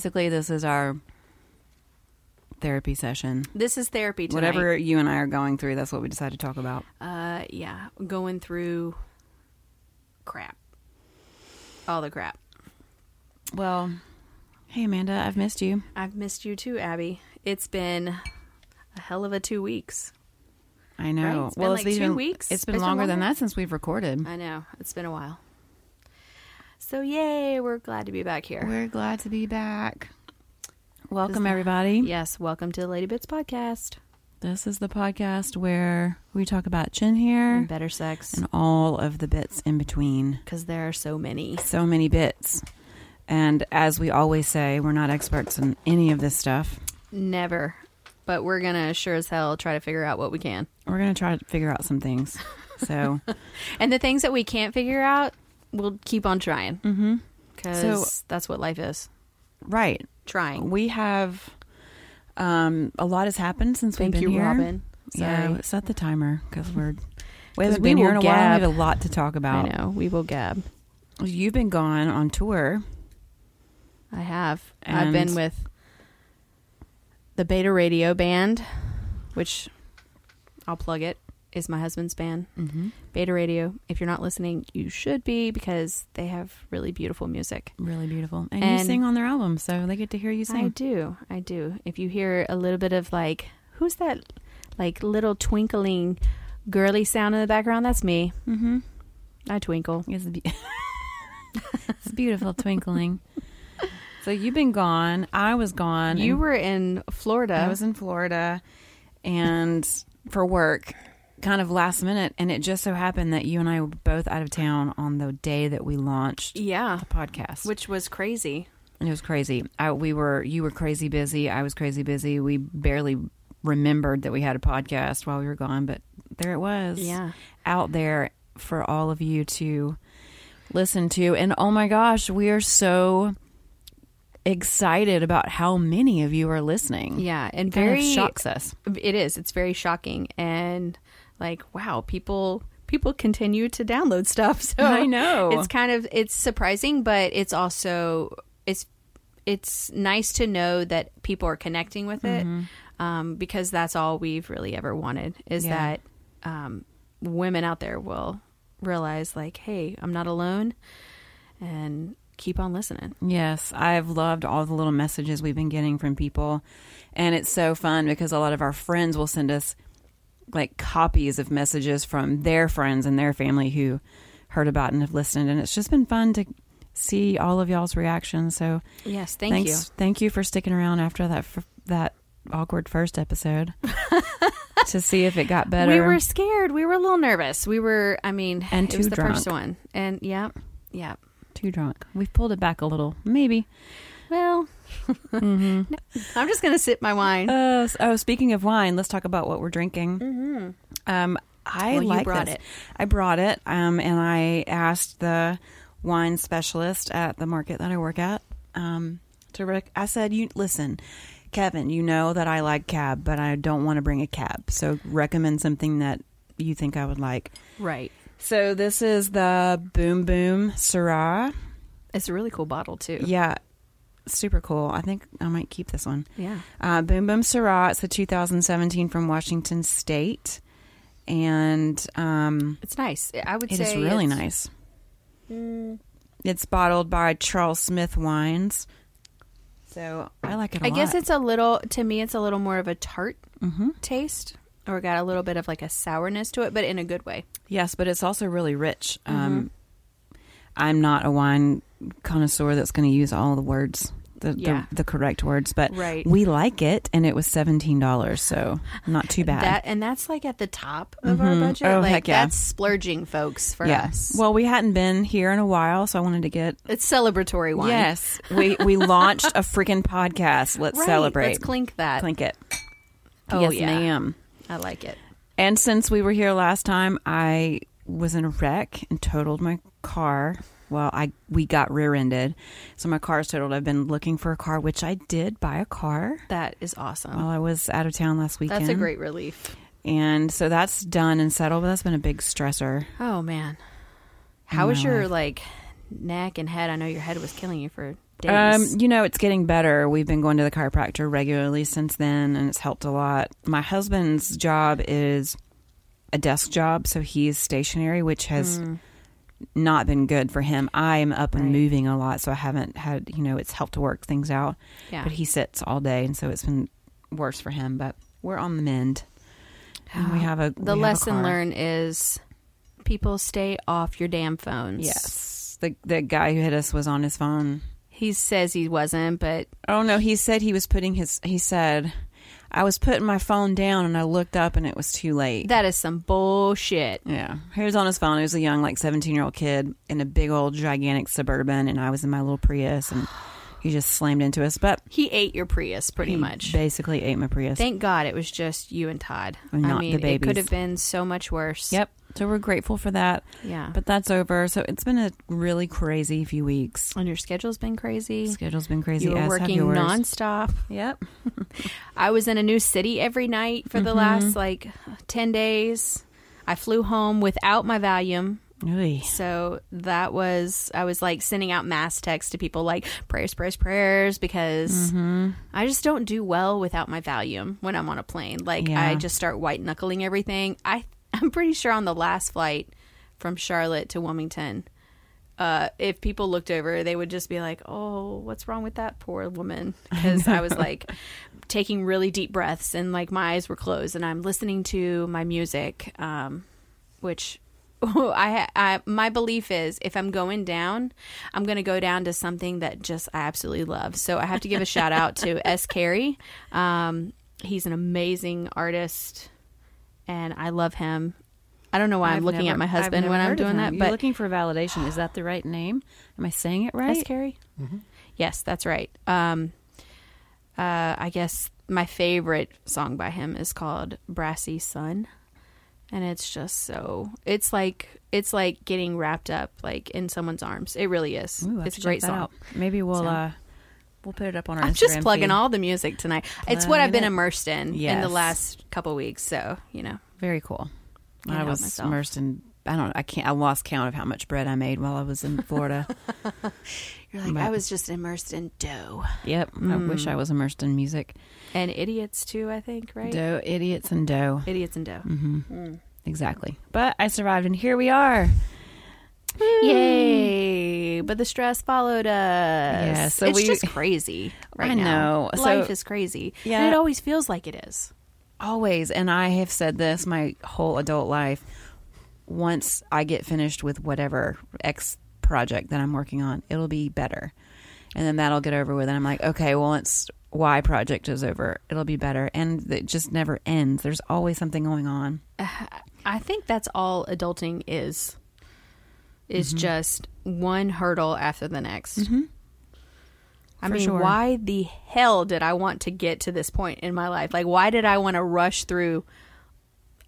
Basically, this is our therapy session. this is therapy tonight. Whatever you and I are going through, that's what we decided to talk about. Uh, yeah, going through crap. All the crap. Well, hey Amanda, I've missed you. I've missed you too, Abbye. It's been a hell of a two weeks. I know. Right? It's been well, like two weeks? It's been It's been longer than that since we've recorded. I know. It's been a while. So, yay, we're glad to be back here. We're glad to be back. Welcome, everybody. Yes, welcome to the Lady Bits podcast. This is the podcast where we talk about chin hair And better sex. and all of the bits in between. Because there are so many. So many bits. And as we always say, we're not experts in any of this stuff. Never. But we're going to sure as hell try to figure out what we can. We're going to try to figure out some things. So, And the things that we can't figure out, we'll keep on trying. mm-hmm. Because So- that's what life is. right. Trying. We have um, a lot has happened since Thank we've you, been here. Robin. Sorry. Yeah, set the timer because we're we haven't been here in a while. We have a lot to talk about. I know. We will gab. You've been gone on tour. I have. I've been with the Beta Radio Band, which I'll plug it, is my husband's band. Mm-hmm. Beta Radio. If you're not listening, you should be because they have really beautiful music. Really beautiful, and, you sing on their album, so they get to hear you sing. I do. I do. If you hear a little bit of like, who's that, like little twinkling, girly sound in the background? That's me. Mm-hmm. I twinkle. It's, be- it's beautiful twinkling. So you've been gone. I was gone. You were in Florida. I was in Florida, and for work, kind of last minute, and it just so happened that you and I were both out of town on the day that we launched yeah, the podcast. which was crazy. It was crazy. I, we were you were crazy busy. I was crazy busy. We barely remembered that we had a podcast while we were gone, but there it was. Yeah. out there for all of you to listen to. And oh my gosh, we are so excited about how many of you are listening. Yeah, and kind of very shocks us. It is. It's very shocking and like wow, people people continue to download stuff. So I know. It's kind of it's surprising, but it's also it's it's nice to know that people are connecting with it um, because that's all we've really ever wanted is Yeah. that um, women out there will realize like, hey, I'm not alone, and keep on listening. Yes, I've loved all the little messages we've been getting from people. And it's so fun because a lot of our friends will send us like copies of messages from their friends and their family who heard about and have listened. And it's just been fun to see all of y'all's reactions. So Yes, thank thanks, you. Thank you for sticking around after that f- that awkward first episode to see if it got better. We were scared. We were a little nervous. We were. I mean, And it was the drunk. first one, and yeah, yeah. too drunk. We've pulled it back a little, maybe. Well, I'm just gonna sip my wine. Uh, oh, speaking of wine, let's talk about what we're drinking. mm-hmm. Um, I Well, you like brought this. it. I brought it, um, and I asked the wine specialist at the market that I work at um, to. Rec- I said, "You listen, Kevin. You know that I like cab, but I don't want to bring a cab. So recommend something that you think I would like." Right. So this is the Boom Boom Syrah. It's a really cool bottle too. Yeah, super cool. I think I might keep this one. Yeah. Uh, Boom Boom Syrah. It's a 2017 from Washington State, and um, It's nice. I would it say is really it's- nice. Mm, It's bottled by Charles Smith Wines, so I like it. I I guess it's a little. To me, it's a little more of a tart hmm taste, or got a little bit of like a sourness to it, but in a good way. yes, but it's also really rich. Mm-hmm. Um, I'm not a wine connoisseur that's going to use all the words, the, Yeah. the the correct words, but Right. we like it, and it was seventeen dollars, so not too bad. That and that's like at the top of our Mhm. budget. Oh, like heck yeah. that's splurging, folks, for yeah. us. Well, we hadn't been here in a while, so I wanted to get it's celebratory wine. Yes, we we launched a freaking podcast. Let's Right, celebrate. Let's clink that. Clink it. Oh, yes, yeah. ma'am. I like it. And since we were here last time, I was in a wreck and totaled my car. Well, I we got rear-ended, so my car's totaled. I've been looking for a car, which I did buy a car That is awesome. while I was out of town last weekend. That's a great relief. And so that's done and settled. But that's been a big stressor. Oh man. How was your life. like neck and head? I know your head was killing you for days. Um, you know, it's getting better. We've been going to the chiropractor regularly since then, and it's helped a lot. My husband's job is a desk job, so he's stationary, which has not been good for him. I'm up and Right. moving a lot, so I haven't had, you know, it's helped to work things out. yeah. But he sits all day, and so it's been worse for him. But we're on the mend. And we have a the a lesson car. learned is people stay off your damn phones. Yes, the the guy who hit us was on his phone. He says he wasn't, but Oh no, he said he was putting his. He said, I was putting my phone down and I looked up and it was too late. that is some bullshit. yeah, he was on his phone. He was a young, like seventeen year old kid in a big old gigantic suburban, and I was in my little Prius, and he just slammed into us. But He ate your Prius pretty he much. basically ate my Prius. Thank God it was just you and Todd. And I mean, the it could have been so much worse. yep. So we're grateful for that. Yeah. But that's over. So it's been a really crazy few weeks. and your schedule's been crazy. Schedule's been crazy. You were working nonstop. Yep. I was in a new city every night for the Mm-hmm. last like 10 days. I flew home without my Valium. Oy. So that was, I was like sending out mass texts to people like prayers, prayers, prayers, because Mm-hmm. I just don't do well without my Valium when I'm on a plane. Like Yeah. I just start white knuckling everything. I, I'm pretty sure on the last flight from Charlotte to Wilmington, uh, if people looked over, they would just be like, "Oh, what's wrong with that poor woman?" Because I was like taking really deep breaths and like my eyes were closed, and I'm listening to my music, um, which I, I my belief is if I'm going down, I'm going to go down to something that just I absolutely love. So I have to give a shout out to S. Carey. Um, he's an amazing artist, and I love him. I don't know why I'm I've looking never- at my husband when I'm doing him. that, You're but looking for validation. Is that the right name? Am I saying it right? S. Carey? Yes, that's right. Um, uh, I guess my favorite song by him is called "Brassy Sun," and it's just so. It's like it's like getting wrapped up like in someone's arms. It really is. Ooh, it's a great song. out. Maybe we'll So- uh we'll put it up on our I'm Instagram just plugging feed. all the music tonight. It's what I've been it. immersed in in the last couple weeks. So you know, Very cool. Can't I was myself. immersed in I don't I can't I lost count of how much bread I made while I was in Florida. you're like But- I was just immersed in dough yep. I wish I was immersed in music. and idiots too. I think right. Dough, idiots and dough. Idiots and dough. hmm Exactly. But I survived and here we are. Yay! But the stress followed us. Yeah, so it's we- just crazy right I now. know. So- Life is crazy. Yeah. And it always feels like it is. Always, and I have said this my whole adult life. Once I get finished with whatever X project that I'm working on, it'll be better. And then that'll get over with. And I'm like, okay, well, once Y project is over, it'll be better. And it just never ends. There's always something going on. I think that's all adulting is. Is Mm-hmm. just one hurdle after the next. I For mean, sure. why the hell did I want to get to this point in my life? Like, why did I want to rush through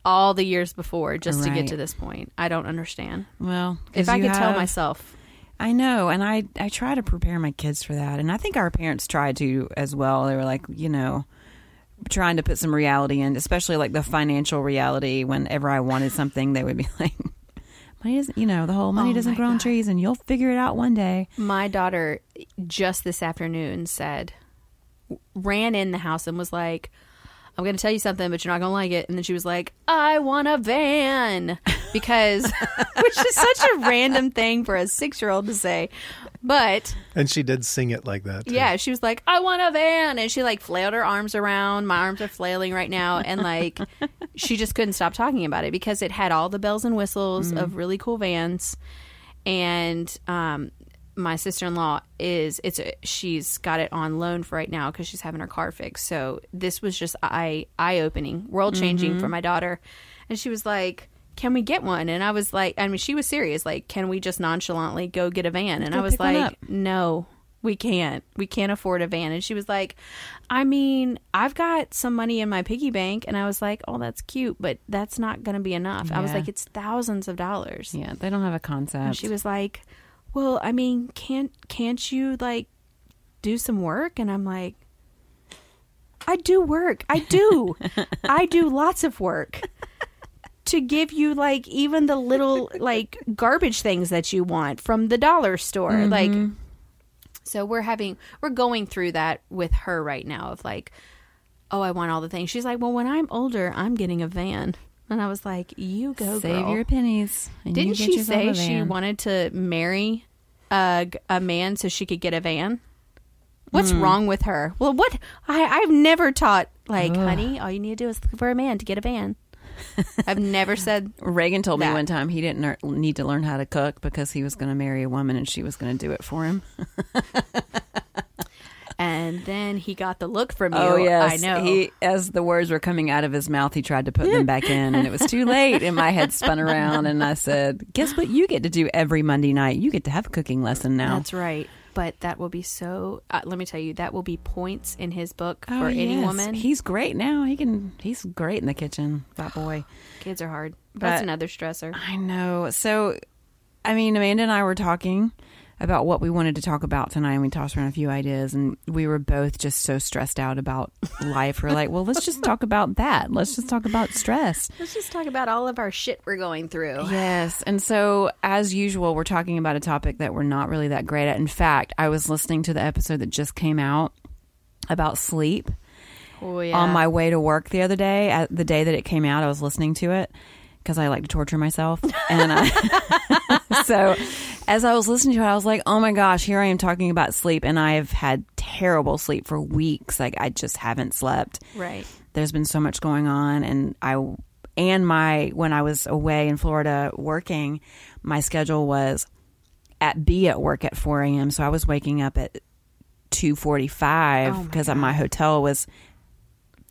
all the years before just to get to this point? I don't understand. Well, if I could tell myself, I know, and I I try to prepare my kids for that, and I think our parents tried to as well. They were like, you know, trying to put some reality in, especially like the financial reality. Whenever I wanted something, they would be like, "Money doesn't, you know, the whole money Oh doesn't grow on trees, and you'll figure it out one day." My daughter just this afternoon said, ran in the house and was like, I'm going to tell you something, but you're not going to like it. And then she was like, I want a van. Because, which is such a random thing for a six year old to say. But And she did sing it like that. too. yeah, she was like, I want a van. And she like flailed her arms around. My arms are flailing right now. And like, she just couldn't stop talking about it because it had all the bells and whistles of really cool vans. And, um, my sister-in-law is it's a, she's got it on loan for right now because she's having her car fixed. So this was just eye eye-opening world-changing for mm-hmm. my daughter. And she was like can we get one? And i was like i mean she was serious like can we just nonchalantly go get a van? And Go i was like no we can't. We can't afford a van. And she was like i mean i've got some money in my piggy bank. And i was like oh that's cute but that's not going to be enough. I was like it's thousands of dollars. Yeah, they don't have a and concept. she was like well i mean can't can't you like do some work and i'm like i do work i do i do lots of work to give you like even the little like garbage things that you want from the dollar store. Mm-hmm. Like so we're having we're going through that with her right now of like oh, I want all the things. She's like, "Well, when I'm older, I'm getting a van." And I was like, "You go, Save girl." your pennies. and Didn't get she say she wanted to marry a, a man so she could get a van? What's Hmm. wrong with her? Well, what I I've never taught like, honey, all you need to do is look for a man to get a van. I've never said Reagan told me one time he didn't ner- need to learn how to cook because he was going to marry a woman and she was going to do it for him. and then he got the look from you. Oh yes, I know. He, as the words were coming out of his mouth, he tried to put them back in, and it was too late. And my head spun around, and I said, "Guess what? You get to do every Monday night. You get to have a cooking lesson now." That's right. But that will be so. Uh, let me tell you, that will be points in his book Oh, for any woman. He's great now. He can. He's great in the kitchen. That boy. Kids are hard. That's But- another stressor. I know. So, I mean, Amanda and I were talking about what we wanted to talk about tonight, and we tossed around a few ideas, and we were both just so stressed out about life. We're like, well, let's just talk about that. Let's just talk about stress. Let's just talk about all of our shit we're going through. Yes. And so, as usual, we're talking about a topic that we're not really that great at. In fact, I was listening to the episode that just came out about sleep Oh yeah. on my way to work the other day. At the day that it came out, I was listening to it because I like to torture myself. And I, so, as I was listening to it, I was like, oh my gosh, here I am talking about sleep. And I have had terrible sleep for weeks. Like, I just haven't slept right. there's been so much going on and i and my when i was away in florida working my schedule was at be at work at 4 a.m so i was waking up at 2.45 Oh my because my hotel was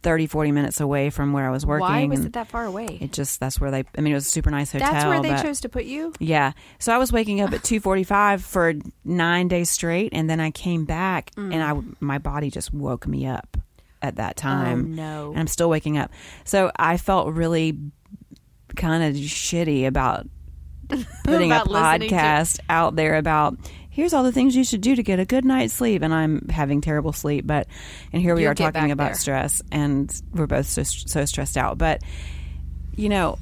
30 40 minutes away from where i was working Why was it that far away? it just that's where they i mean it was a super nice hotel That's where they but- chose to put you. yeah. So I was waking up at 2:45 for 9 days straight and then I came back mm. and I my body just woke me up at that oh, time. Oh, no. And I'm still waking up. So I felt really kind of shitty about putting About a listening to- podcast out there about here's all the things you should do to get a good night's sleep and I'm having terrible sleep but and here we You'll are talking about there. stress and we're both so so stressed out but you know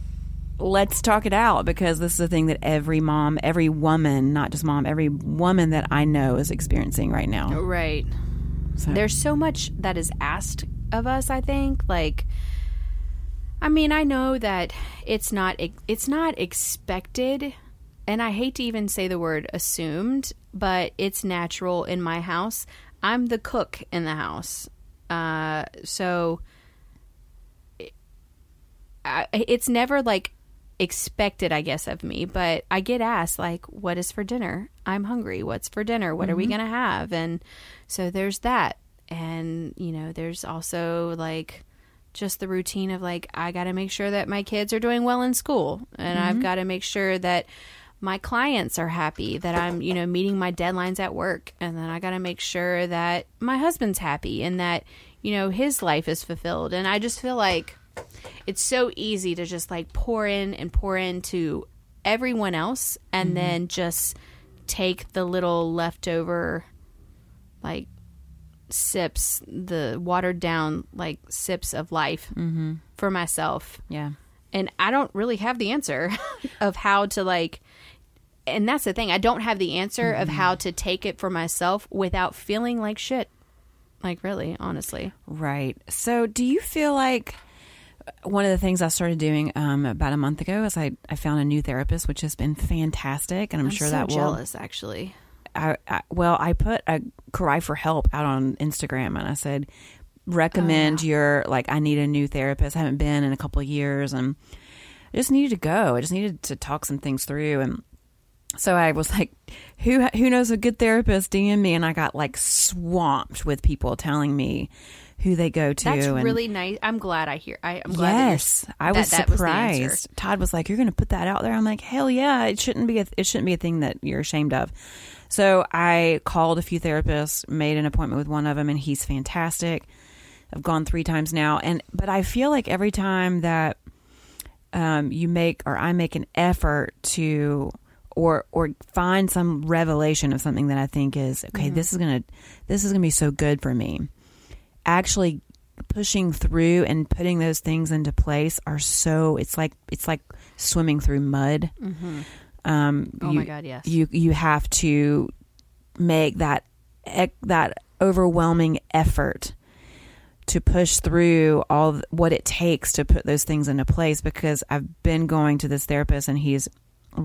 let's talk it out because this is a thing that every mom, every woman, not just mom, every woman that I know is experiencing right now. Right. So, There's so much that is asked of us, I think. Like I mean, I know that it's not it's not expected and I hate to even say the word assumed, but it's natural in my house. I'm the cook in the house. Uh so I, it's never like expected, I guess, of me, but I get asked, like, what is for dinner? I'm hungry. What's for dinner? What are we going to have? And so there's that. And, you know, there's also like just the routine of like, I got to make sure that my kids are doing well in school. And I've got to make sure that my clients are happy, that I'm, you know, meeting my deadlines at work. And then I got to make sure that my husband's happy and that, you know, his life is fulfilled. And I just feel like, it's so easy to just like pour in and pour into everyone else and mm-hmm. then just take the little leftover like sips the watered down like sips of life mm-hmm. for myself yeah. and i don't really have the answer of how to like and that's the thing i don't have the answer of how to take it for myself without feeling like shit like really honestly Right. So, do you feel like one of the things I started doing um, about a month ago is I, I found a new therapist, which has been fantastic, and I'm, i'm sure so that will jealous actually I, I well, I put a cry for help out on Instagram, and I said, recommend your like, I need a new therapist. I haven't been in a couple of years, and I just needed to go. I just needed to talk some things through, and so I was like, who who knows a good therapist? DM me, and I got like swamped with people telling me who they go to. That's and really nice. I'm glad I hear. I, I'm glad. yes, that I that- was that was surprised. Todd was like, "You're going to put that out there." I'm like, "Hell yeah! It shouldn't be. A, it shouldn't be a thing that you're ashamed of." So I called a few therapists, made an appointment with one of them, and he's fantastic. I've gone three times now, and but I feel like every time that um, you make or I make an effort to or or find some revelation of something that I think is okay. This is gonna this is gonna be so good for me. Actually, pushing through and putting those things into place are so it's like it's like swimming through mud. Mm-hmm. Um, Oh you, my God, yes. you you have to make that that overwhelming effort to push through all what it takes to put those things into place because I've been going to this therapist and he's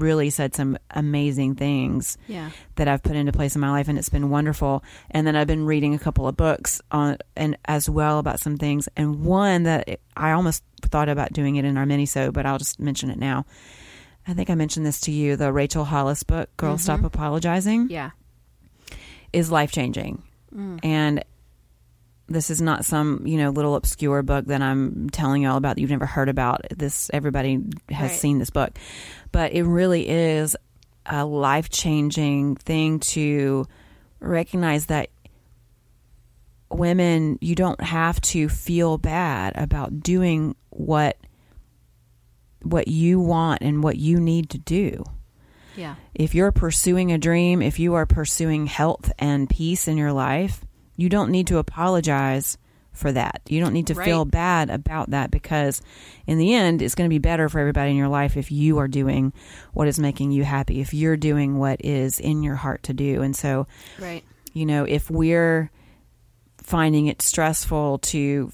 really said some amazing things yeah. that I've put into place in my life and it's been wonderful. And then I've been reading a couple of books on and as well about some things and one that I almost thought about doing it in our mini so but I'll just mention it now. I think I mentioned this to you, the Rachel Hollis book, Girl Stop Apologizing Yeah. is life changing. Mm. And this is not some, you know, little obscure book that I'm telling you all about that you've never heard about. This everybody has Right. seen this book. But it really is a life changing thing to recognize that women you don't have to feel bad about doing what what you want and what you need to do Yeah. if you're pursuing a dream, if you are pursuing health and peace in your life, you don't need to apologize for that. You don't need to feel bad about that because in the end, it's going to be better for everybody in your life if you are doing what is making you happy, if you're doing what is in your heart to do. And so, Right. you know, if we're finding it stressful to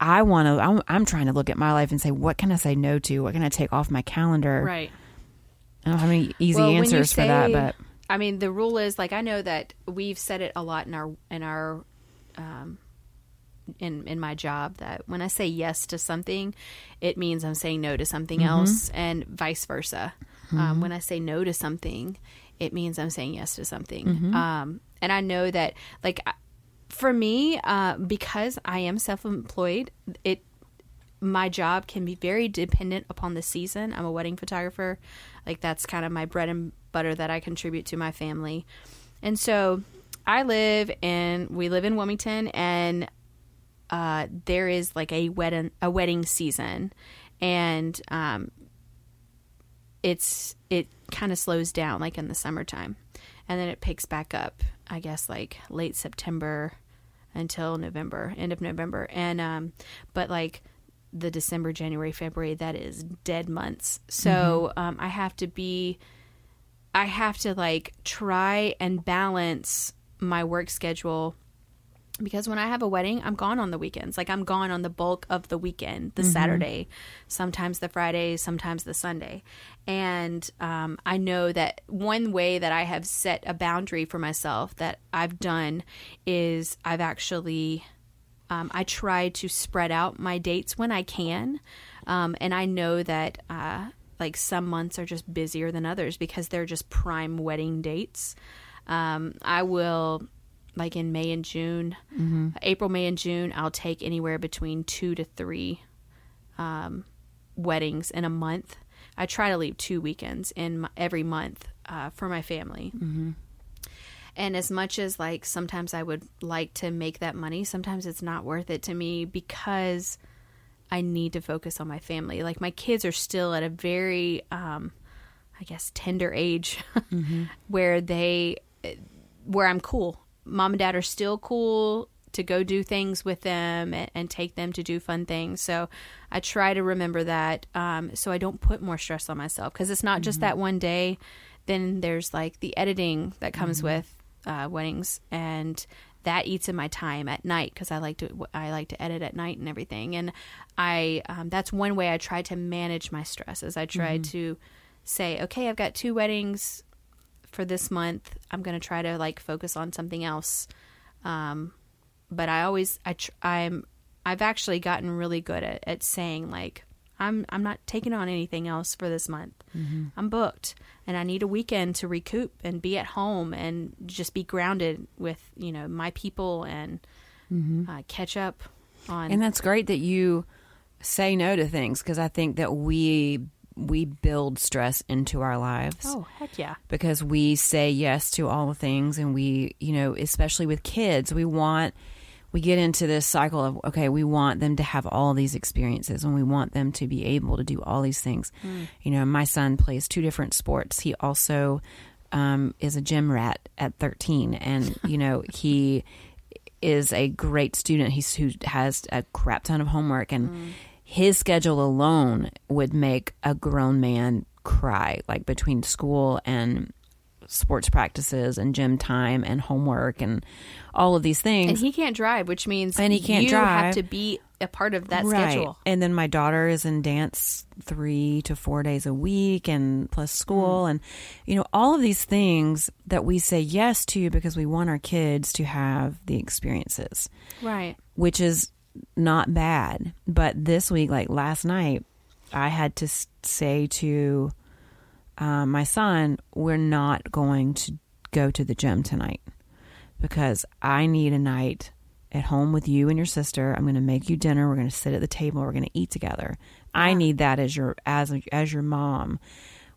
I want to I'm, I'm trying to look at my life and say what can I say no to? What can I take off my calendar? Right. I don't have any easy Well, answers for that, but I mean, the rule is like I know that we've said it a lot in our in our um, in in my job that when I say yes to something, it means I'm saying no to something Mm-hmm. else, and vice versa. Um, when I say no to something, it means I'm saying yes to something. Mm-hmm. Um, and I know that, like, for me, uh, because I am self-employed, it my job can be very dependent upon the season. I'm a wedding photographer. Like that's kind of my bread and butter that I contribute to my family. And so I live in we live in Wilmington and uh, there is like a wedding a wedding season and um, it's it kind of slows down like in the summertime and then it picks back up I guess like late September until November, end of November. And um but like the December, January, February, that is dead months. So um I have to be I have to like try and balance my work schedule because when I have a wedding, I'm gone on the weekends. Like I'm gone on the bulk of the weekend, the Saturday, sometimes the Friday, sometimes the Sunday. And um, I know that one way that I have set a boundary for myself that I've done is I've actually um, I try to spread out my dates when I can, um, and I know that uh, like some months are just busier than others because they're just prime wedding dates. Um, I will like in May and June, April, May, and June, I'll take anywhere between two to three um, weddings in a month. I try to leave two weekends in my, every month uh, for my family. And as much as like sometimes I would like to make that money, sometimes it's not worth it to me because I need to focus on my family. Like my kids are still at a very, um, I guess, tender age where they, where I'm cool. Mom and dad are still cool to go do things with them and, and take them to do fun things. So I try to remember that um, so I don't put more stress on myself because it's not just that one day. Then there's like the editing that comes with uh, weddings and that eats in my time at night because I like to I like to edit at night and everything. And I um, that's one way I try to manage my stress. Is I try to say, okay, I've got two weddings for this month. I'm going to try to like focus on something else. Um, but I always I tr- I'm I've actually gotten really good at, at saying like I'm I'm not taking on anything else for this month. I'm booked and I need a weekend to recoup and be at home and just be grounded with you know my people and uh, catch up on And that's great that you say no to things because I think that we we build stress into our lives. Oh heck yeah. Because we say yes to all the things and we, you know, especially with kids, we want we get into this cycle of okay, we want them to have all these experiences and we want them to be able to do all these things. You know, my son plays two different sports. He also um, is a gym rat at 13 and you know, he is a great student. He's who has a crap ton of homework, and his schedule alone would make a grown man cry. Like between school and sports practices and gym time and homework and all of these things. And he can't drive, which means And he can't you drive. have to be a part of that Right. schedule. And then my daughter is in dance three to four days a week and plus mm. school. And, you know, all of these things that we say yes to because we want our kids to have the experiences, Right. which is not bad. But this week, like last night, I had to say to uh, my son, we're not going to go to the gym tonight because I need a night at home with you and your sister. I'm going to make you dinner. We're going to sit at the table. We're going to eat together. I need that as your as as your mom.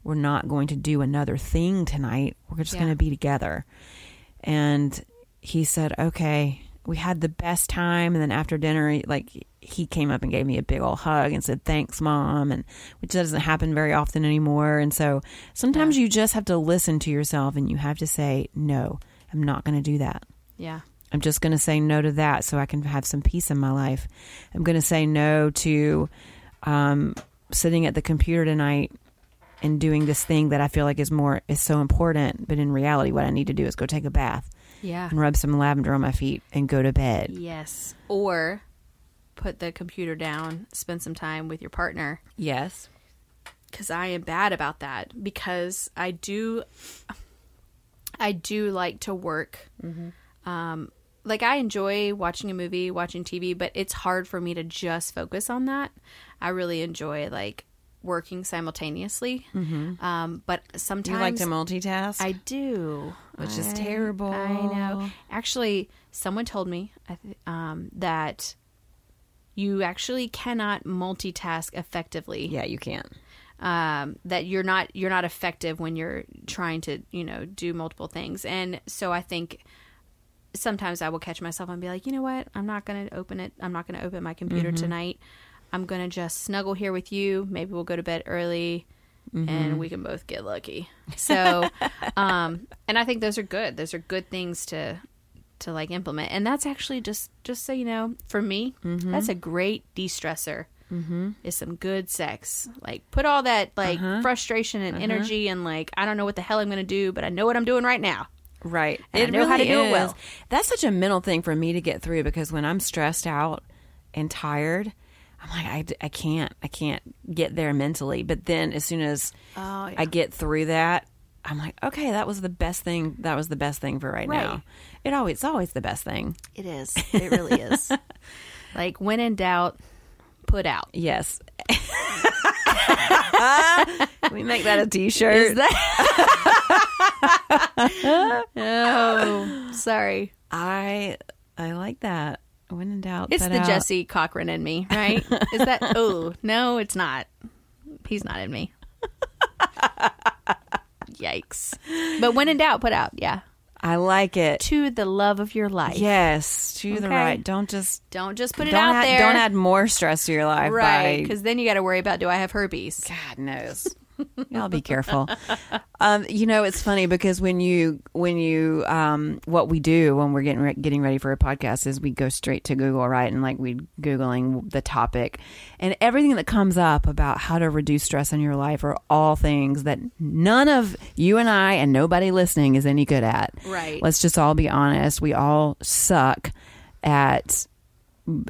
We're not going to do another thing tonight. We're just Yeah. going to be together. And he said, "Okay." We had the best time, and then after dinner, he- like he came up and gave me a big old hug and said, "Thanks, mom," and which doesn't happen very often anymore. And so sometimes you just have to listen to yourself, and you have to say, "No, I'm not going to do that." Yeah. I'm just going to say no to that so I can have some peace in my life. I'm going to say no to um, sitting at the computer tonight and doing this thing that I feel like is more is so important. But in reality, what I need to do is go take a bath Yeah. and rub some lavender on my feet and go to bed. Yes. Or put the computer down, spend some time with your partner. Yes. because I am bad about that because I do I do like to work. Um, like I enjoy watching a movie, watching TV, but it's hard for me to just focus on that. I really enjoy like working simultaneously. Um, but sometimes You like to multitask? I do, Which is terrible. I know. Actually, someone told me um, that you actually cannot multitask effectively yeah, you can. um, that you're not you're not effective when you're trying to you know do multiple things and so i think sometimes i will catch myself and be like you know what i'm not going to open it i'm not going to open my computer tonight i'm going to just snuggle here with you. Maybe we'll go to bed early and mm-hmm. we can both get lucky. So um and i think those are good. Those are good things to to like implement. And that's actually just just so you know for me mm-hmm. that's a great de-stressor mm-hmm. is some good sex. Like put all that like uh-huh. frustration and uh-huh. energy and like I don't know what the hell I'm going to do, but I know what I'm doing right now. Right. And I know how to do it well. That's such a mental thing for me to get through because when I'm stressed out and tired, I'm like, I, I can't, I can't get there mentally. But then as soon as Oh, yeah. I get through that, I'm like, okay, that was the best thing. That was the best thing for right, Right. now. It always, it's always the best thing. It is. It really is. like when in doubt, put out. Yes. Can we make that a t-shirt? Oh, sorry. I, I like that. When in doubt, It's the out. Jesse Cochran in me, right? Is that? Oh no, it's not. He's not in me. Yikes! But when in doubt, put out. Yeah, I like it. to the love of your life. Yes, to the right. Don't just Don't just put it out add, there. Don't add more stress to your life. right because then you got to worry about do I have herpes? God knows. Y'all be careful. Um, you know, it's funny because when you when you um, what we do when we're getting re- getting ready for a podcast is we go straight to Google, right? And like we googling the topic, and everything that comes up about how to reduce stress in your life are all things that none of you and I and nobody listening is any good at. Right. Let's just all be honest. We all suck at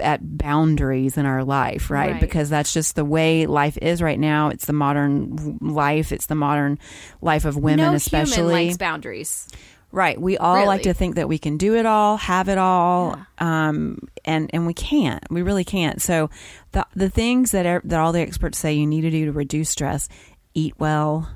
at boundaries in our life, right? Right. Because that's just the way life is right now. It's the modern life. It's the modern life of women, no especially. human likes boundaries. right. We all like to think that we can do it all, have it all, um, and and we can't. We really can't. So the the things that are, that all the experts say you need to do to reduce stress: eat well,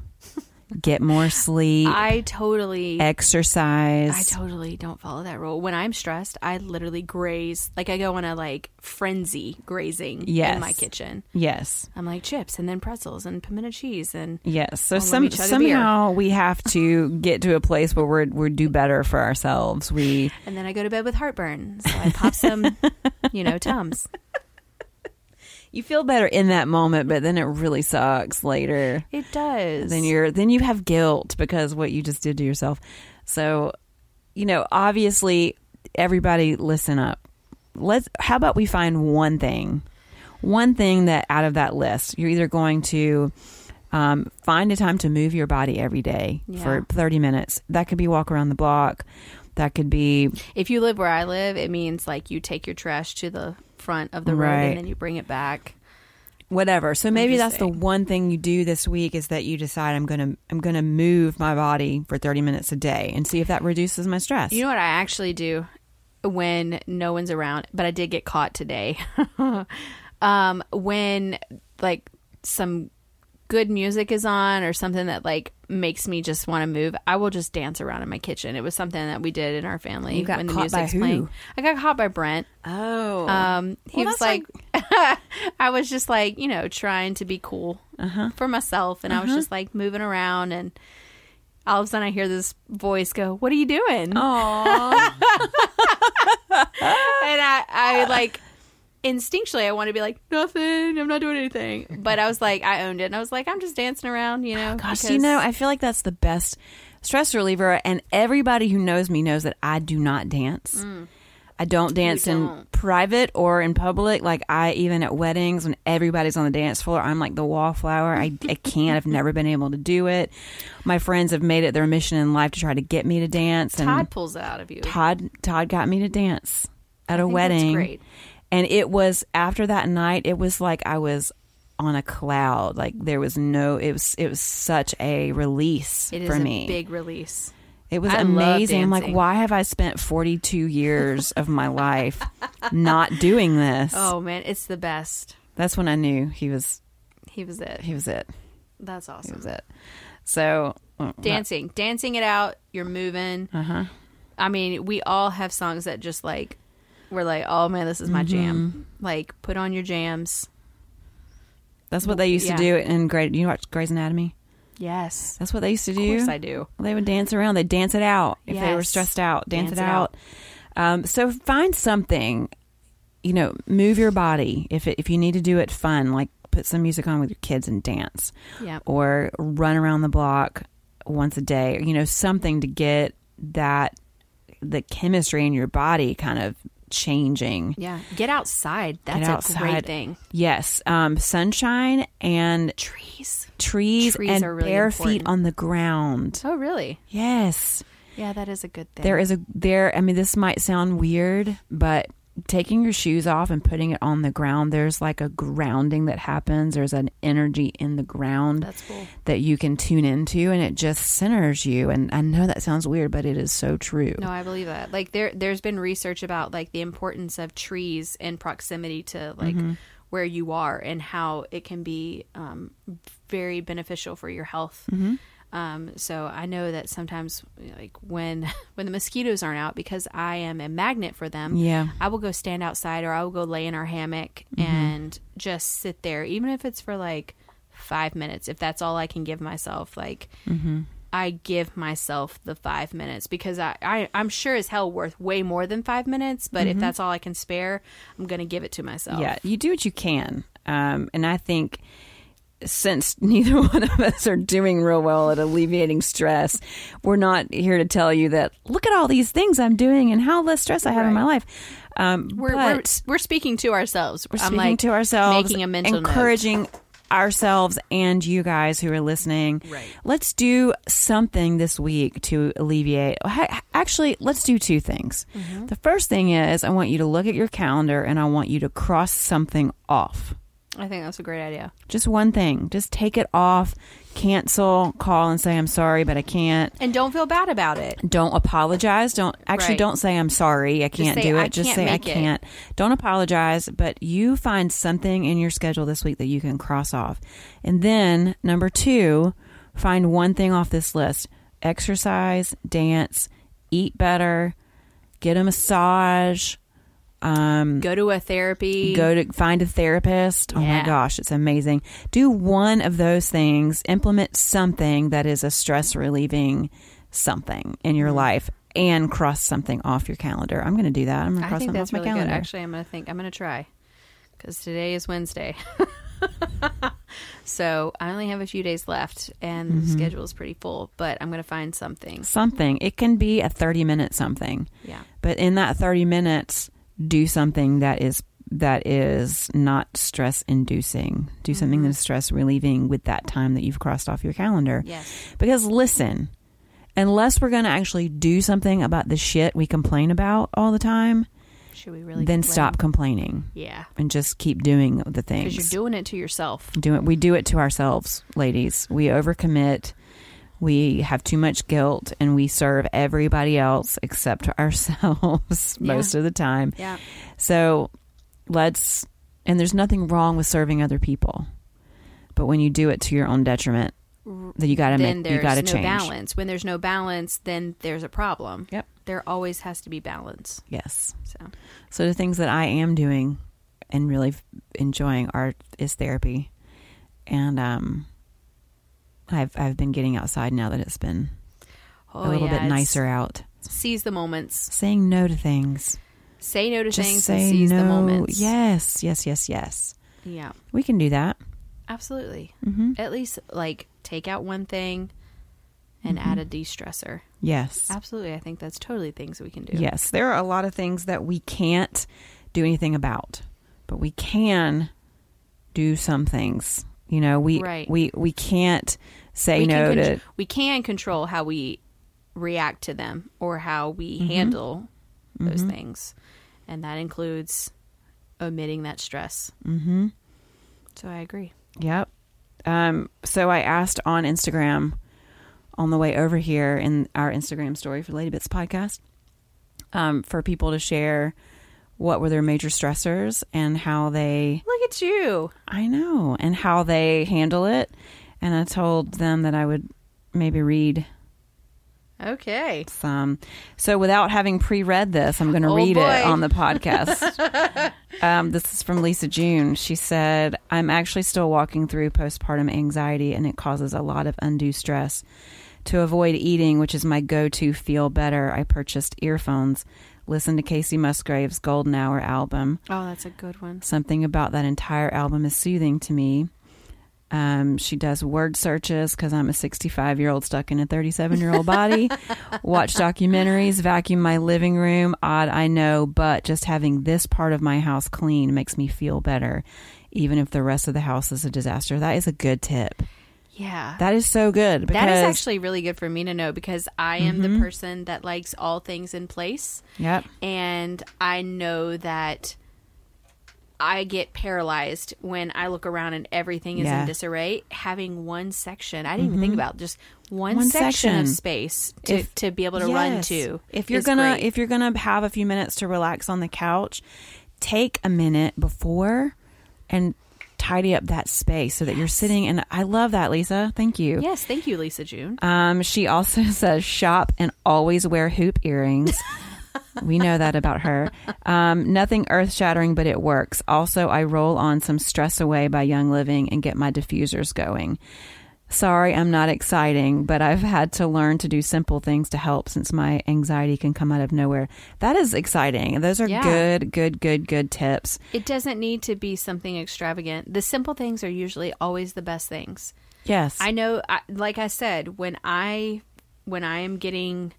get more sleep, I totally exercise. I totally don't follow that rule. When I'm stressed, I literally graze. Like I go on a like frenzy grazing Yes. in my kitchen. yes. I'm like chips and then pretzels and pimento cheese and Yes. So some somehow we have to get to a place where we're we do better for ourselves. We and then I go to bed with heartburn. So I pop some, you know, tums. You feel better in that moment, but then it really sucks later. It does. Then you're then you have guilt because what you just did to yourself. So, you know, obviously everybody listen up. Let's how about we find one thing. One thing that out of that list, you're either going to um, find a time to move your body every day Yeah. for 30 minutes. That could be walk around the block. That could be If you live where I live, it means like you take your trash to the front of the road Right. and then you bring it back. whatever. So maybe that's the one thing you do this week is that you decide I'm going to I'm going to move my body for 30 minutes a day and see if that reduces my stress. You know what I actually do when no one's around, but I did get caught today. um, when like some good music is on or something that like makes me just want to move, I will just dance around in my kitchen. It was something that we did in our family when the music's playing. I got caught by Brent. oh. Um, he Well, was that's like, I was just like, you know, trying to be cool Uh-huh. for myself, and I was just like moving around, and all of a sudden I hear this voice go, "What are you doing?" Aw. and I, I like instinctually I want to be like nothing. I'm not doing anything, but I was like, I owned it, and I was like, I'm just dancing around, you oh know. Gosh, because- you know, I feel like that's the best stress reliever. And everybody who knows me knows that I do not dance. Mm. I don't dance in don't. private or in public. Like I, even at weddings when everybody's on the dance floor, I'm like the wallflower. I, I can't. I've never been able to do it. My friends have made it their mission in life to try to get me to dance. And Todd pulls it out of you. Todd Todd got me to dance at a think that's wedding. great. And it was after that night, it was like I was on a cloud. Like there was no it was it was such a release It is for a me. big release. it was I amazing. I'm like, why have I spent 42 years of my life not doing this? Oh man, it's the best. That's when I knew he was He was it. he was it. That's awesome. He was it. So uh, Dancing, dancing it out. You're moving. Uh-huh. I mean, we all have songs that just like we're like, oh man, this is my Mm-hmm. jam. Like, put on your jams. That's what they used Yeah. to do in Grey. You watch Grey's Anatomy? Yes, That's what they used to of do. course I do. They would dance around. They'd dance it out if they were Yes. stressed out. Dance, it out. Um, so find something. You know, move your body. If it, if you need to do it fun, like put some music on with your kids and dance, Yeah. or run around the block once a day. You know, something to get that the chemistry in your body kind of changing. Yeah. Get outside. That's a outside. great thing. Yes, um, sunshine and Trees. trees, Trees and are really bare feet on the ground. Oh, really? Yes. Yeah, that is a good thing. There is a there. I mean, this might sound weird, but taking your shoes off and putting it on the ground, there's like a grounding that happens. There's an energy in the ground cool. that you can tune into, and it just centers you. And I know that sounds weird, but it is so true. No, I believe that. Like there there's been research about like the importance of trees in proximity to like Mm-hmm. where you are and how it can be um, very beneficial for your health. Mm-hmm. Um, so I know that sometimes like when when the mosquitoes aren't out because I am a magnet for them. Yeah. I will go stand outside or I will go lay in our hammock Mm-hmm. and just sit there, even if it's for like five minutes, if that's all I can give myself. Like, Mm-hmm. I give myself the five minutes because I, I, I'm sure as hell worth way more than five minutes, but if that's all I can spare, I'm going to give it to myself. Mm-hmm. Yeah, you do what you can. Um, and I think since neither one of us are doing real well at alleviating stress, we're not here to tell you that look at all these things I'm doing and how less stress I have in my life. Um, We're, we're, we're speaking to ourselves. we're speaking like to ourselves, making a mental note. encouraging ourselves and you guys who are listening. Right. Let's do something this week to alleviate. Actually, let's do two things. Mm-hmm. The first thing is I want you to look at your calendar and I want you to cross something off. I think that's a great idea. Just one thing. Just take it off, cancel, call and say I'm sorry, but I can't. And don't feel bad about it. Don't apologize. Don't actually Right. don't say I'm sorry. I can't say, do it. "I Just say I can't. Don't apologize, but you find something in your schedule this week that you can cross off. And then number 2, find one thing off this list. Exercise, dance, eat better, get a massage, um Go to a therapy. go to find a therapist. Oh my gosh, it's amazing. Do one of those things, implement something that is a stress relieving something in Mm-hmm. your life and cross something off your calendar. I'm going to do that. I'm going to cross something off my really calendar. good. Actually, I'm going to think. I'm going to try because today is Wednesday. so I only have a few days left, and Mm-hmm. the schedule is pretty full. But I'm going to find something. Something. It can be a 30 minute something. Yeah. But in that 30 minutes, do something that is that is not stress inducing. Do something that mm-hmm. is stress relieving with that time that you've crossed off your calendar. Yes. Because listen, unless we're going to actually do something about the shit we complain about all the time, Should we really then complain? stop complaining Yeah. and just keep doing the things. Because you're doing it to yourself. do it. We do it to ourselves, ladies. We overcommit. We have too much guilt, and we serve everybody else except ourselves Yeah. most of the time. Yeah. So let's. And there's nothing wrong with serving other people, but when you do it to your own detriment, then you got to make. You got to no change. balance. When there's no balance, then there's a problem. Yep. There always has to be balance. Yes. So So the things that I am doing and really enjoying are is therapy, and um, I've I've been getting outside now that it's been oh, a little yeah, bit nicer out. Seize the moments. Saying no to things. Say no to Just things say and seize no. the moments. Yes, yes, yes, yes. Yeah. We can do that. Absolutely. hmm At least like take out one thing and Mm-hmm. add a de-stressor. Yes. Absolutely. I think that's totally things we can do. Yes. There are a lot of things that we can't do anything about, but we can do some things. You know, we Right. we we can't say we no can to we can control how we react to them or how we Mm-hmm. handle those things. And that includes omitting that stress. hmm So I agree. Yep. Um, so I asked on Instagram on the way over here in our Instagram story for Lady Bits podcast um, for people to share what were their major stressors and how they, Look at you. I know, and how they handle it. And I told them that I would maybe read Okay. some. So without having pre-read this, I'm going to Oh, read boy. it on the podcast. um, this is from Lisa June. She said, "I'm actually still walking through postpartum anxiety, and it causes a lot of undue stress. To avoid eating, which is my go-to feel better, I purchased earphones. Listen to Kacey Musgraves Golden Hour album. Oh, that's a good one. Something about that entire album is soothing to me." Um, she does word searches because I'm a 65 year old stuck in a 37 year old body. Watch documentaries, vacuum my living room. Odd, I know, but just having this part of my house clean makes me feel better, even if the rest of the house is a disaster. That is a good tip. Yeah. That is so good. Because, that is actually really good for me to know because I am Mm-hmm. the person that likes all things in place. Yep. and I know that I get paralyzed when I look around and everything is Yeah. in disarray. Having one section, I didn't even think about just one, One section, section. of space to, If- to be able to run to. If you're gonna great. if you're gonna have a few minutes to relax on the couch, take a minute before and tidy up that space so that you're sitting and I love that, Lisa. Thank you. yes, thank you, Lisa June. Um, she also says shop and always wear hoop earrings. we know that about her. Um, nothing earth shattering, but it works. Also, I roll on some Stress Away by Young Living and get my diffusers going. Sorry, I'm not exciting, but I've had to learn to do simple things to help since my anxiety can come out of nowhere. That is exciting. Those are Yeah. good, good, good, good tips. It doesn't need to be something extravagant. The simple things are usually always the best things. Yes. I know, I, like I said, when I when I am getting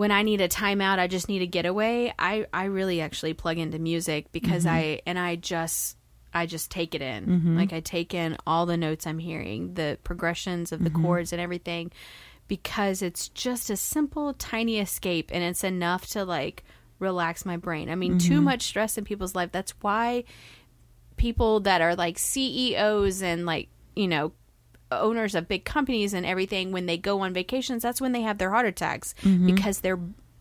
when I need a timeout, I just need a getaway. I I really actually plug into music because mm-hmm. I and I just I just take it in. Mm-hmm. Like I take in all the notes I'm hearing, the progressions of the mm-hmm. chords and everything because it's just a simple tiny escape and it's enough to like relax my brain. I mean, too much stress in people's life. That's why people that are like CEOs and like, you know, owners of big companies and everything when they go on vacations, that's when they have their heart attacks because they're,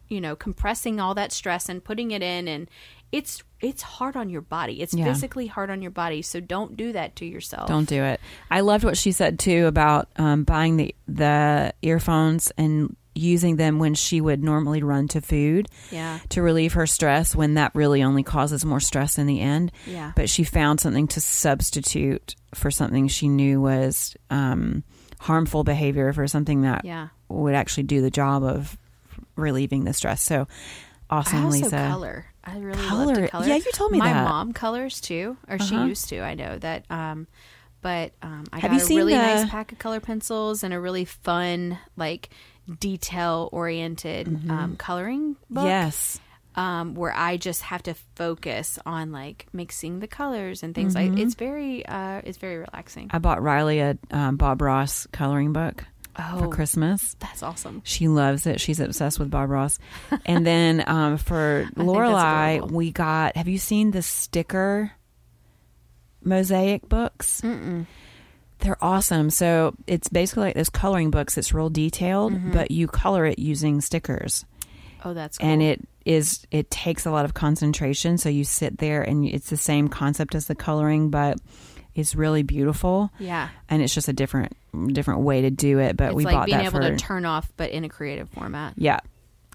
you know, compressing all that stress and putting it in and it's it's hard on your body. It's Yeah. physically hard on your body, so don't do that to yourself. Don't do it. I loved what she said too about um, buying the the earphones and using them when she would normally run to food Yeah. to relieve her stress when that really only causes more stress in the end. Yeah. But she found something to substitute for something she knew was um, harmful behavior for something that Yeah. would actually do the job of relieving the stress. So awesome, I also Lisa. color. I really love Color. color. Yeah, you told me My that. mom colors too, or she Uh-huh. used to. I know that. Um, but um, I Have got a really the- nice pack of color pencils and a really fun like detail oriented um, coloring book. Yes. um, where I just have to focus on like mixing the colors and things like it's very uh, it's very relaxing. I bought Riley a um, Bob Ross coloring book for Oh. Christmas. That's awesome. She loves it. She's obsessed with Bob Ross. And then um, for Lorelai, we got. Have you seen the sticker mosaic books? Mm-mm. They're awesome. So it's basically like those coloring books. It's real detailed, Mm-hmm. but you color it using stickers, Oh, that's cool. and it is it takes a lot of concentration. So you sit there, and it's the same concept as the coloring, but it's really beautiful, yeah, and it's just a different different way to do it. But it's we like bought being that able for to turn off, but in a creative format. yeah.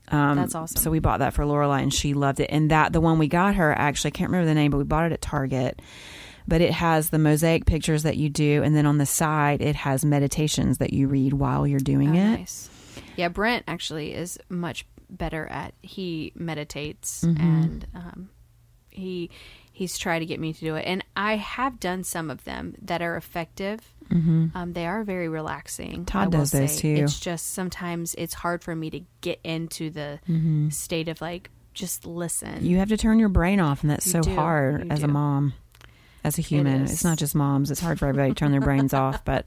Um, That's awesome. So we bought that for Lorelai, and she loved it. And that the one we got her actually, I can't remember the name, but we bought it at Target. But it has the mosaic pictures that you do, and then on the side it has meditations that you read while you're doing Oh, it. nice. Yeah, Brent actually is much better at he meditates Mm-hmm. and um, he he's tried to get me to do it, and I have done some of them that are effective. Mm-hmm. Um, they are very relaxing. Todd does those too. It's just sometimes it's hard for me to get into the state of like just listen. Mm-hmm. You have to turn your brain off, and that's You so do. hard You as a mom, as a human. is. It's not just moms; it's hard for everybody to turn their brains off. But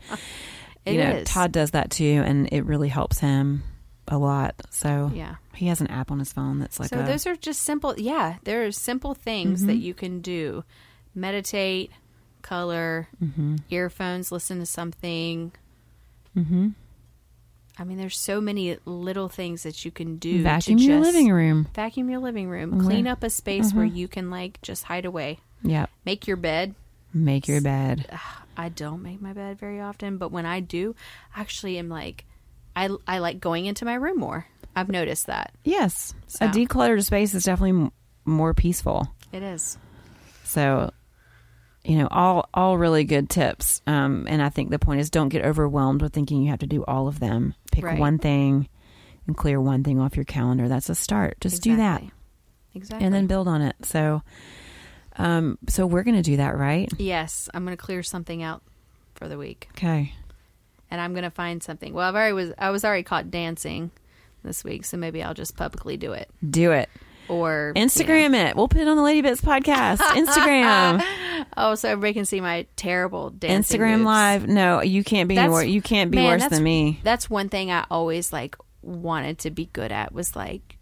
It you know, is. Todd does that too, and it really helps him a lot. So yeah. he has an app on his phone that's like so a, those are just simple. Yeah, there are simple things that Mm-hmm. you can do: meditate, color, Mm-hmm. earphones, listen to something. Mhm. I mean, there's so many little things that you can do. vacuum your living room. Vacuum your living room. Clean up a space where Mhm. you can like just hide away. Yep. Make your bed. Make your bed. I don't make my bed very often, but when I do, I actually am like, I I like going into my room more. I've noticed that Yes, So. a decluttered space is definitely m- more peaceful. it is. So, you know, all all really good tips. Um, and I think the point is, don't get overwhelmed with thinking you have to do all of them. Pick Right. one thing and clear one thing off your calendar. That's a start. Just do that, Exactly. Exactly. and then build on it. So, um, so we're going to do that, right? yes, I'm going to clear something out for the week, Okay. and I'm going to find something. Well, I've already was I was already caught dancing this week, so maybe I'll just publicly do it Do it. or you Instagram it. We'll put it on the Lady Bits podcast. Instagram. Oh, so everybody can see my terrible dancing. Instagram moves. Live. No, you can't be That's- anywhere. You can't be man, worse than me. That's one thing I always like wanted to be good at was like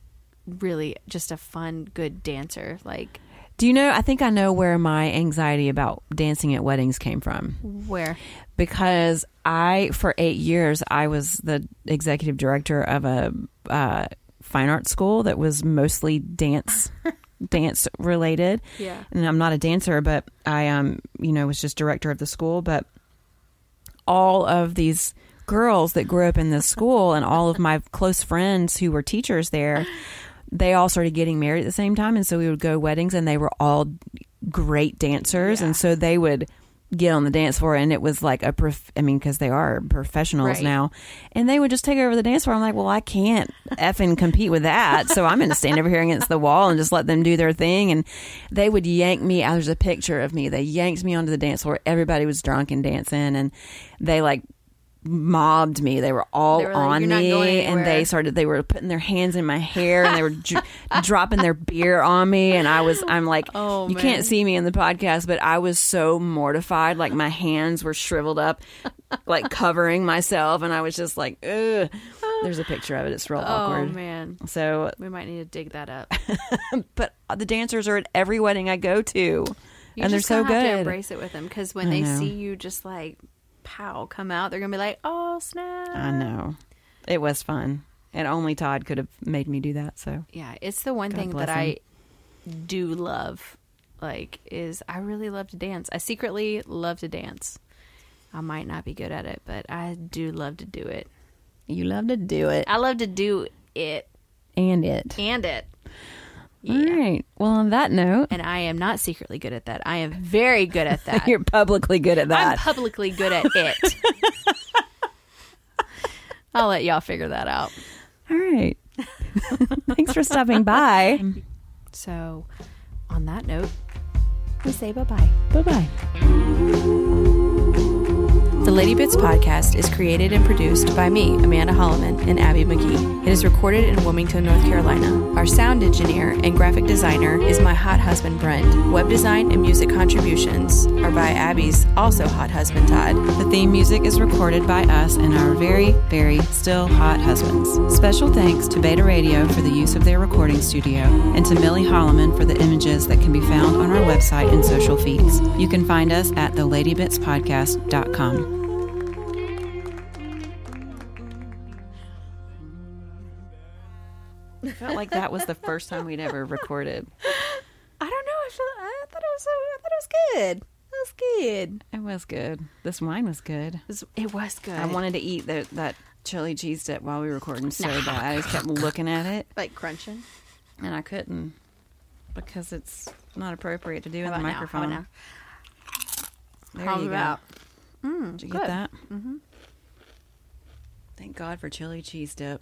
really just a fun, good dancer. Like Do you know? I think I know where my anxiety about dancing at weddings came from. where? Because I, for eight years, I was the executive director of a uh, fine art school that was mostly dance, dance related. Yeah. And I'm not a dancer, but I, um, you know, was just director of the school. But all of these girls that grew up in this school and all of my close friends who were teachers there, they all started getting married at the same time. And so we would go to weddings and they were all great dancers. Yeah. And so they would get on the dance floor and it was like a prof- I mean because they are professionals Right. now and they would just take over the dance floor I'm like well I can't effing compete with that so I'm going to stand over here against the wall and just let them do their thing and they would yank me out there's a picture of me they yanked me onto the dance floor everybody was drunk and dancing and they like mobbed me. They were all They were like, on "You're me and they started they were putting their hands in my hair and they were dr- dropping their beer on me. And I was I'm like Oh, you man. can't see me in the podcast but I was so mortified. Like my hands were shriveled up like covering myself. And I was just like ugh. There's a picture of it. It's real Oh awkward. Oh man, so we might need to dig that up. but the dancers are at every wedding I go to. You and they're so good. embrace it with them because when I they know. see you just like pow come out, they're gonna be like, "Oh snap!" I know it was fun and only Todd could have made me do that so Yeah, it's the one God thing that I do love. Like, is I really love to dance. I secretly love to dance. I might not be good at it, but I do love to do it. you love to do it I love to do it and it and it. All right well on that note And I am not secretly good at that. I am very good at that. you're publicly good at that. I'm publicly good at it. I'll let y'all figure that out. all right thanks for stopping by So, on that note, we say bye bye. bye bye The Lady Bits podcast is created and produced by me, Amanda Holloman, and Abbye McGee. It is recorded in Wilmington, North Carolina. Our sound engineer and graphic designer is my hot husband, Brent. Web design and music contributions are by Abbye's also hot husband, Todd. The theme music is recorded by us and our very, very still hot husbands. Special thanks to Beta Radio for the use of their recording studio and to Millie Holloman for the images that can be found on our website and social feeds. You can find us at theladybitspodcast.com. felt like that was the first time we'd ever recorded. I don't know. I, feel, I thought it was. I thought it was good. It was good. It was good. This wine was good. It was, it was good. I wanted to eat the, that chili cheese dip while we were recording so bad. I just kept looking at it like crunching, and I couldn't because it's not appropriate to do in the now? How microphone. about There How you about- go. Mm, Did you good. get that? Mm-hmm. Thank God for chili cheese dip.